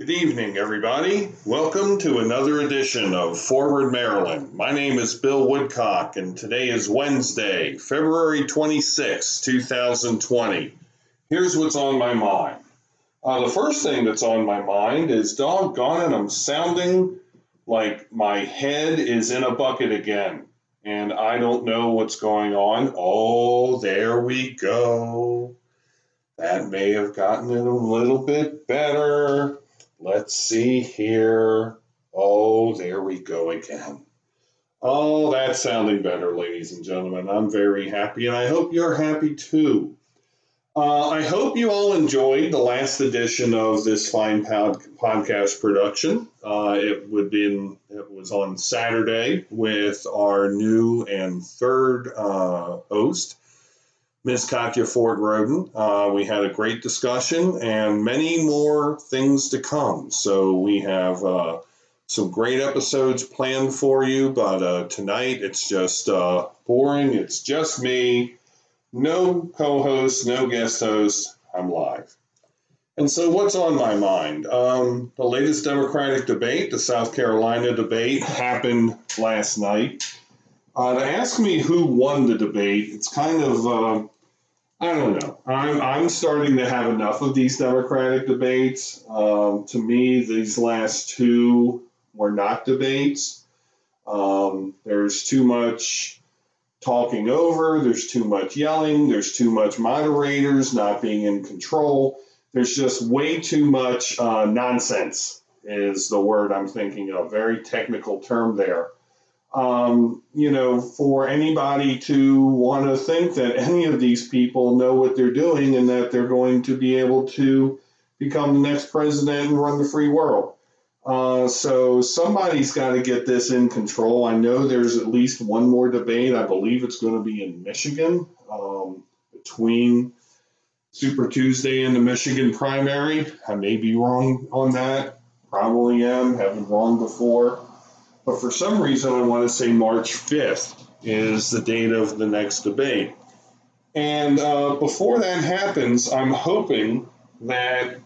Good evening, everybody. Welcome to another edition of Forward Maryland. My name is Bill Woodcock, and today is Wednesday, February 26, 2020. Here's what's on my mind. Uh, the first thing that's on my mind is doggone it, I'm sounding like my head is in a bucket again, and I don't know what's going on. Oh, there we go. That may have gotten it a little bit better. Let's see here. Oh, there we go again. Oh, that's sounding better, ladies and gentlemen. I'm very happy, and I hope you're happy too. Uh, I hope you all enjoyed the last edition of this fine pod- podcast production. Uh, it would been it was on Saturday with our new and third uh, host, Ms. Katya Ford Roden. Uh, we had a great discussion and many more things to come. So we have uh, some great episodes planned for you, but uh, tonight it's just uh, boring. It's just me, no co host, no guest host. I'm live. And so, what's on my mind? Um, the latest Democratic debate, the South Carolina debate, happened last night. Uh, to ask me who won the debate, it's kind of, uh, I don't know. I'm, I'm starting to have enough of these Democratic debates. Um, to me, these last two were not debates. Um, there's too much talking over, there's too much yelling, there's too much moderators not being in control. There's just way too much uh, nonsense, is the word I'm thinking of. Very technical term there um, you know, for anybody to want to think that any of these people know what they're doing and that they're going to be able to become the next president and run the free world. Uh, so somebody's got to get this in control. I know there's at least one more debate. I believe it's going to be in Michigan um, between Super Tuesday and the Michigan primary. I may be wrong on that. Probably am. Haven't wrong before. But for some reason, I want to say March 5th is the date of the next debate. And uh, before that happens, I'm hoping that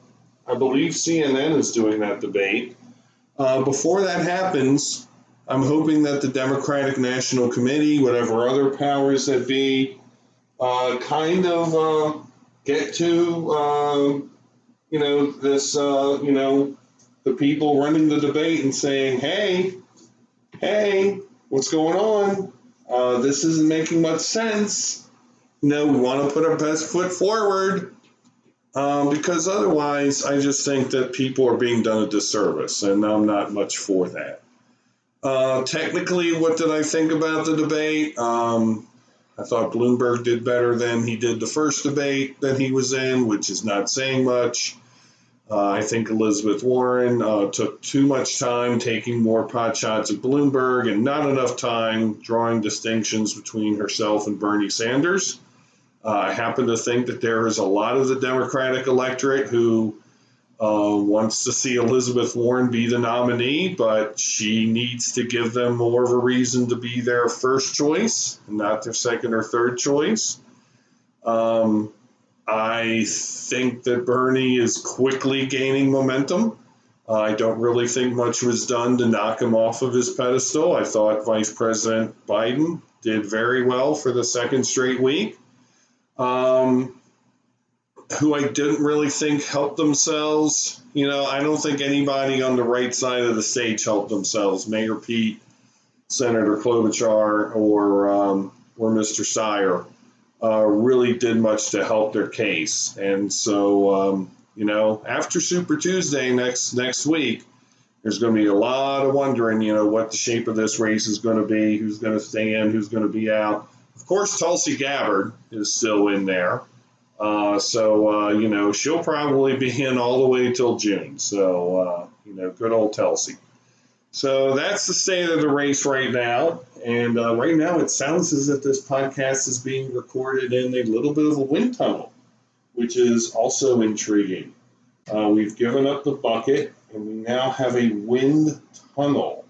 I believe CNN is doing that debate. Uh, before that happens, I'm hoping that the Democratic National Committee, whatever other powers that be, uh, kind of uh, get to, uh, you know, this, uh, you know, the people running the debate and saying, hey, hey, what's going on? Uh, this isn't making much sense. No, we want to put our best foot forward um, because otherwise, I just think that people are being done a disservice, and I'm not much for that. Uh, technically, what did I think about the debate? Um, I thought Bloomberg did better than he did the first debate that he was in, which is not saying much. Uh, I think Elizabeth Warren uh, took too much time taking more pot shots at Bloomberg and not enough time drawing distinctions between herself and Bernie Sanders. Uh, I happen to think that there is a lot of the Democratic electorate who uh, wants to see Elizabeth Warren be the nominee, but she needs to give them more of a reason to be their first choice, not their second or third choice. Um, I think that Bernie is quickly gaining momentum. Uh, I don't really think much was done to knock him off of his pedestal. I thought Vice President Biden did very well for the second straight week. Um, who I didn't really think helped themselves. You know, I don't think anybody on the right side of the stage helped themselves. Mayor Pete, Senator Klobuchar, or um, or Mr. Steyer uh, really did much to help their case. And so, um, you know, after Super Tuesday next next week, there's going to be a lot of wondering, you know, what the shape of this race is going to be, who's going to stay in, who's going to be out. Of course, Tulsi Gabbard is still in there. Uh, so, uh, you know, she'll probably be in all the way till June. So, uh, you know, good old Tulsi. So that's the state of the race right now. And uh, right now, it sounds as if this podcast is being recorded in a little bit of a wind tunnel, which is also intriguing. Uh, we've given up the bucket, and we now have a wind tunnel.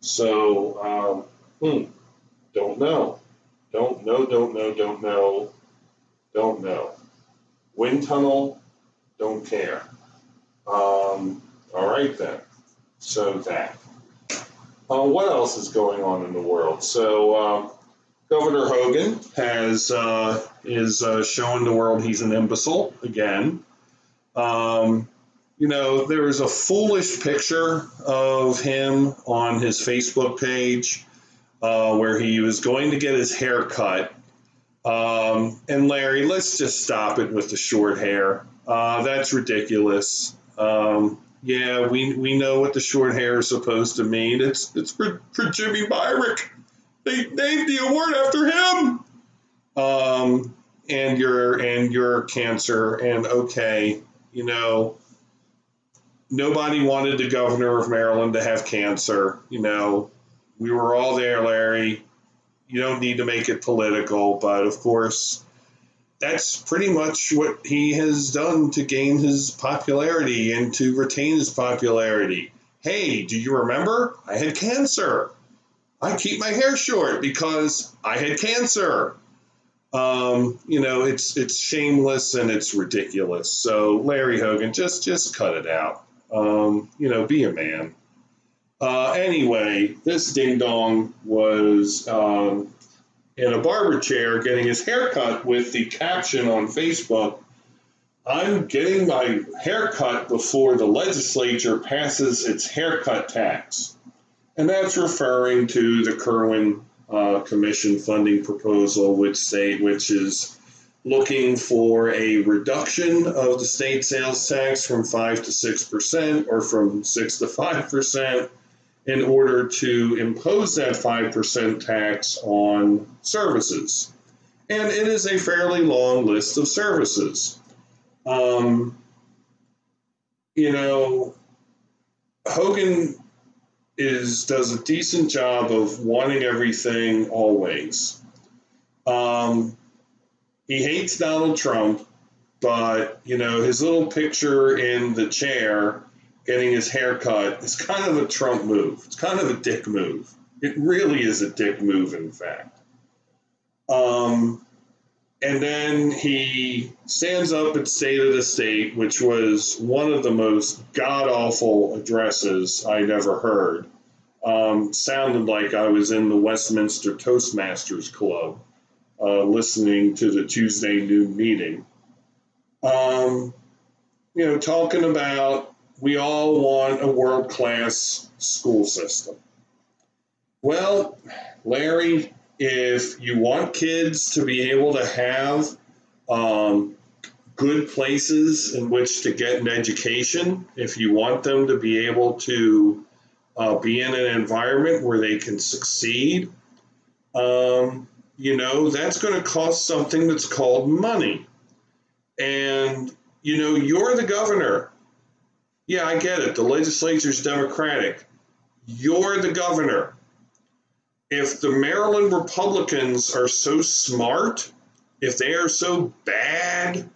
So, um, hmm, don't know. Don't know, don't know, don't know, don't know. Wind tunnel, don't care. Um, all right then. So that. Uh, what else is going on in the world? So uh, Governor Hogan has uh, is uh, showing the world he's an imbecile again. Um, you know, there was a foolish picture of him on his Facebook page uh, where he was going to get his hair cut. Um, and Larry, let's just stop it with the short hair. Uh, that's ridiculous. Um, yeah, we, we know what the short hair is supposed to mean. It's it's for, for Jimmy Myrick. They named the award after him. Um, and you're and you're cancer and okay, you know, nobody wanted the governor of Maryland to have cancer. You know, we were all there, Larry. You don't need to make it political, but of course, that's pretty much what he has done to gain his popularity and to retain his popularity. Hey, do you remember? I had cancer. I keep my hair short because I had cancer. Um, you know, it's it's shameless and it's ridiculous. So Larry Hogan, just just cut it out. Um, you know, be a man. Uh, anyway, this ding dong was um, in a barber chair getting his hair cut with the caption on Facebook I'm getting my hair cut before the legislature passes its haircut tax. And that's referring to the Kirwan uh, Commission funding proposal, which state which is looking for a reduction of the state sales tax from 5 to 6% or from 6 to 5% in order to impose that 5% tax on services. And it is a fairly long list of services. Um, you know, Hogan is does a decent job of wanting everything always. Um, he hates Donald Trump, but you know his little picture in the chair getting his hair cut is kind of a Trump move. It's kind of a dick move. It really is a dick move, in fact. Um, and then he stands up at State of the State, which was one of the most god awful addresses I'd ever heard. Um, sounded like I was in the Westminster Toastmasters Club uh, listening to the Tuesday noon meeting. Um, you know, talking about we all want a world class school system. Well, Larry, if you want kids to be able to have um, good places in which to get an education, if you want them to be able to uh, be in an environment where they can succeed, um, you know, that's going to cost something that's called money. And, you know, you're the governor. Yeah, I get it. The legislature's Democratic. You're the governor. If the Maryland Republicans are so smart, if they are so bad,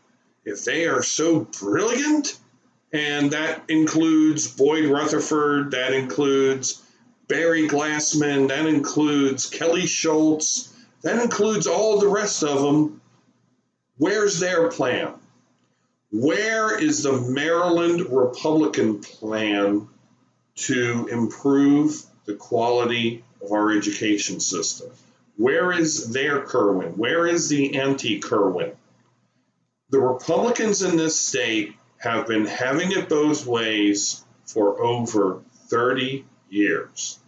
if they are so brilliant, and that includes Boyd Rutherford, that includes Barry Glassman, that includes Kelly Schulz, that includes all the rest of them. Where's their plan? Where is the Maryland Republican plan to improve the quality of our education system? Where is their Kirwan? Where is the anti Kirwan? The Republicans in this state have been having it both ways for over 30 years.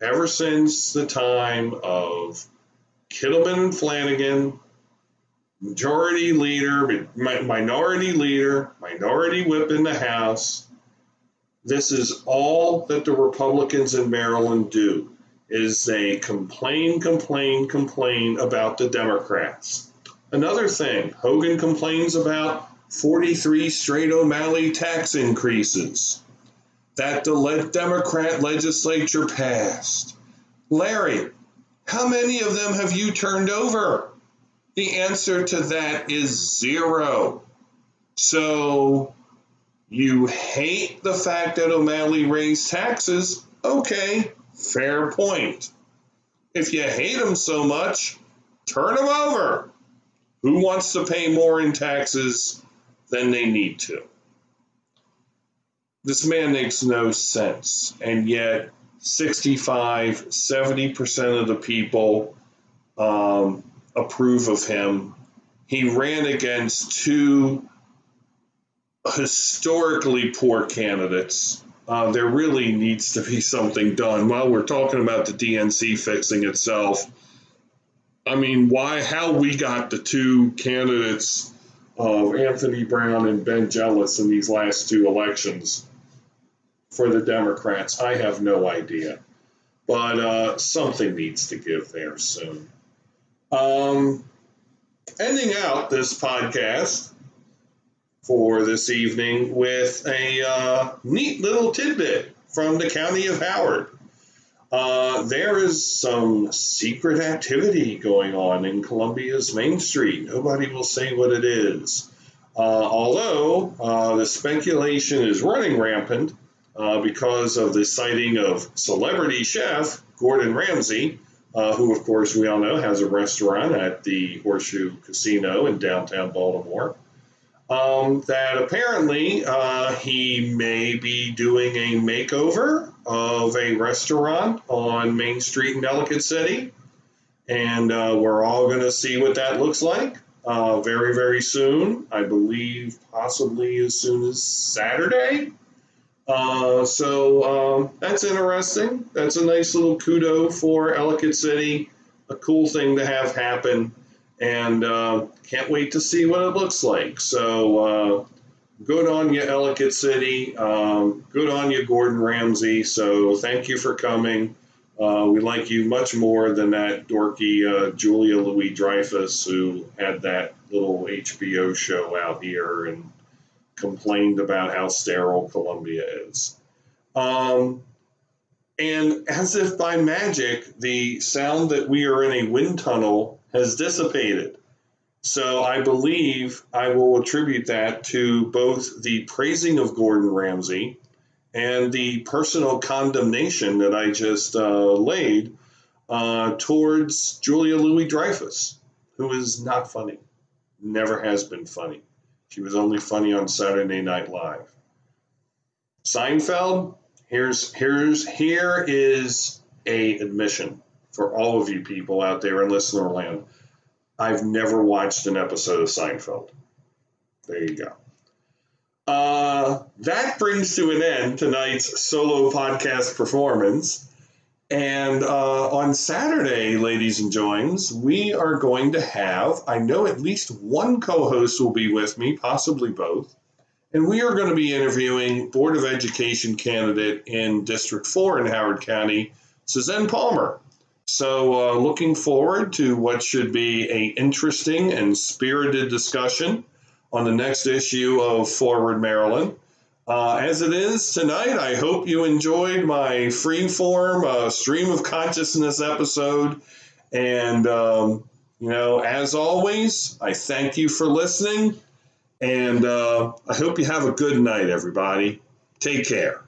Ever since the time of Kittleman and Flanagan, majority leader, minority leader, minority whip in the House. This is all that the Republicans in Maryland do is they complain, complain, complain about the Democrats. Another thing, Hogan complains about 43 straight O'Malley tax increases that the Democrat legislature passed. Larry, how many of them have you turned over? The answer to that is zero. So you hate the fact that O'Malley raised taxes? Okay, fair point. If you hate them so much, turn them over. Who wants to pay more in taxes than they need to? this man makes no sense. And yet, 65, 70% of the people um, approve of him. He ran against two historically poor candidates. Uh, there really needs to be something done. While we're talking about the DNC fixing itself, I mean, why, how we got the two candidates of Anthony Brown and Ben Jealous in these last two elections for the Democrats, I have no idea. But uh, something needs to give there soon. Um, ending out this podcast for this evening with a uh, neat little tidbit from the county of Howard. Uh, there is some secret activity going on in Columbia's Main Street. Nobody will say what it is. Uh, although uh, the speculation is running rampant uh, because of the sighting of celebrity chef Gordon Ramsay, uh, who, of course, we all know has a restaurant at the Horseshoe Casino in downtown Baltimore um, that apparently uh, he may be doing a makeover of a restaurant on Main Street in Ellicott City. And uh, we're all going to see what that looks like uh, very, very soon. I believe possibly as soon as Saturday. Uh, so um, that's interesting. That's a nice little kudo for Ellicott City. A cool thing to have happen and uh, can't wait to see what it looks like. So, uh, good on you, Ellicott City. Um, good on you, Gordon Ramsay. So, thank you for coming. Uh, we like you much more than that dorky uh, Julia Louis Dreyfus who had that little HBO show out here and complained about how sterile Columbia is. Um, and as if by magic, the sound that we are in a wind tunnel has dissipated. So I believe I will attribute that to both the praising of Gordon Ramsay and the personal condemnation that I just uh, laid uh, towards Julia Louis Dreyfus, who is not funny, never has been funny. She was only funny on Saturday Night Live. Seinfeld, here's here's here is a admission for all of you people out there in listener land. I've never watched an episode of Seinfeld. There you go. Uh, that brings to an end tonight's solo podcast performance. And uh, on Saturday, ladies and joins, we are going to have, I know at least one co host will be with me, possibly both. And we are going to be interviewing Board of Education candidate in District 4 in Howard County, Suzanne Palmer. So, uh, looking forward to what should be a interesting and spirited discussion on the next issue of Forward Maryland. Uh, as it is tonight, I hope you enjoyed my freeform uh, stream of consciousness episode. And, um, you know, as always, I thank you for listening. And uh, I hope you have a good night, everybody. Take care.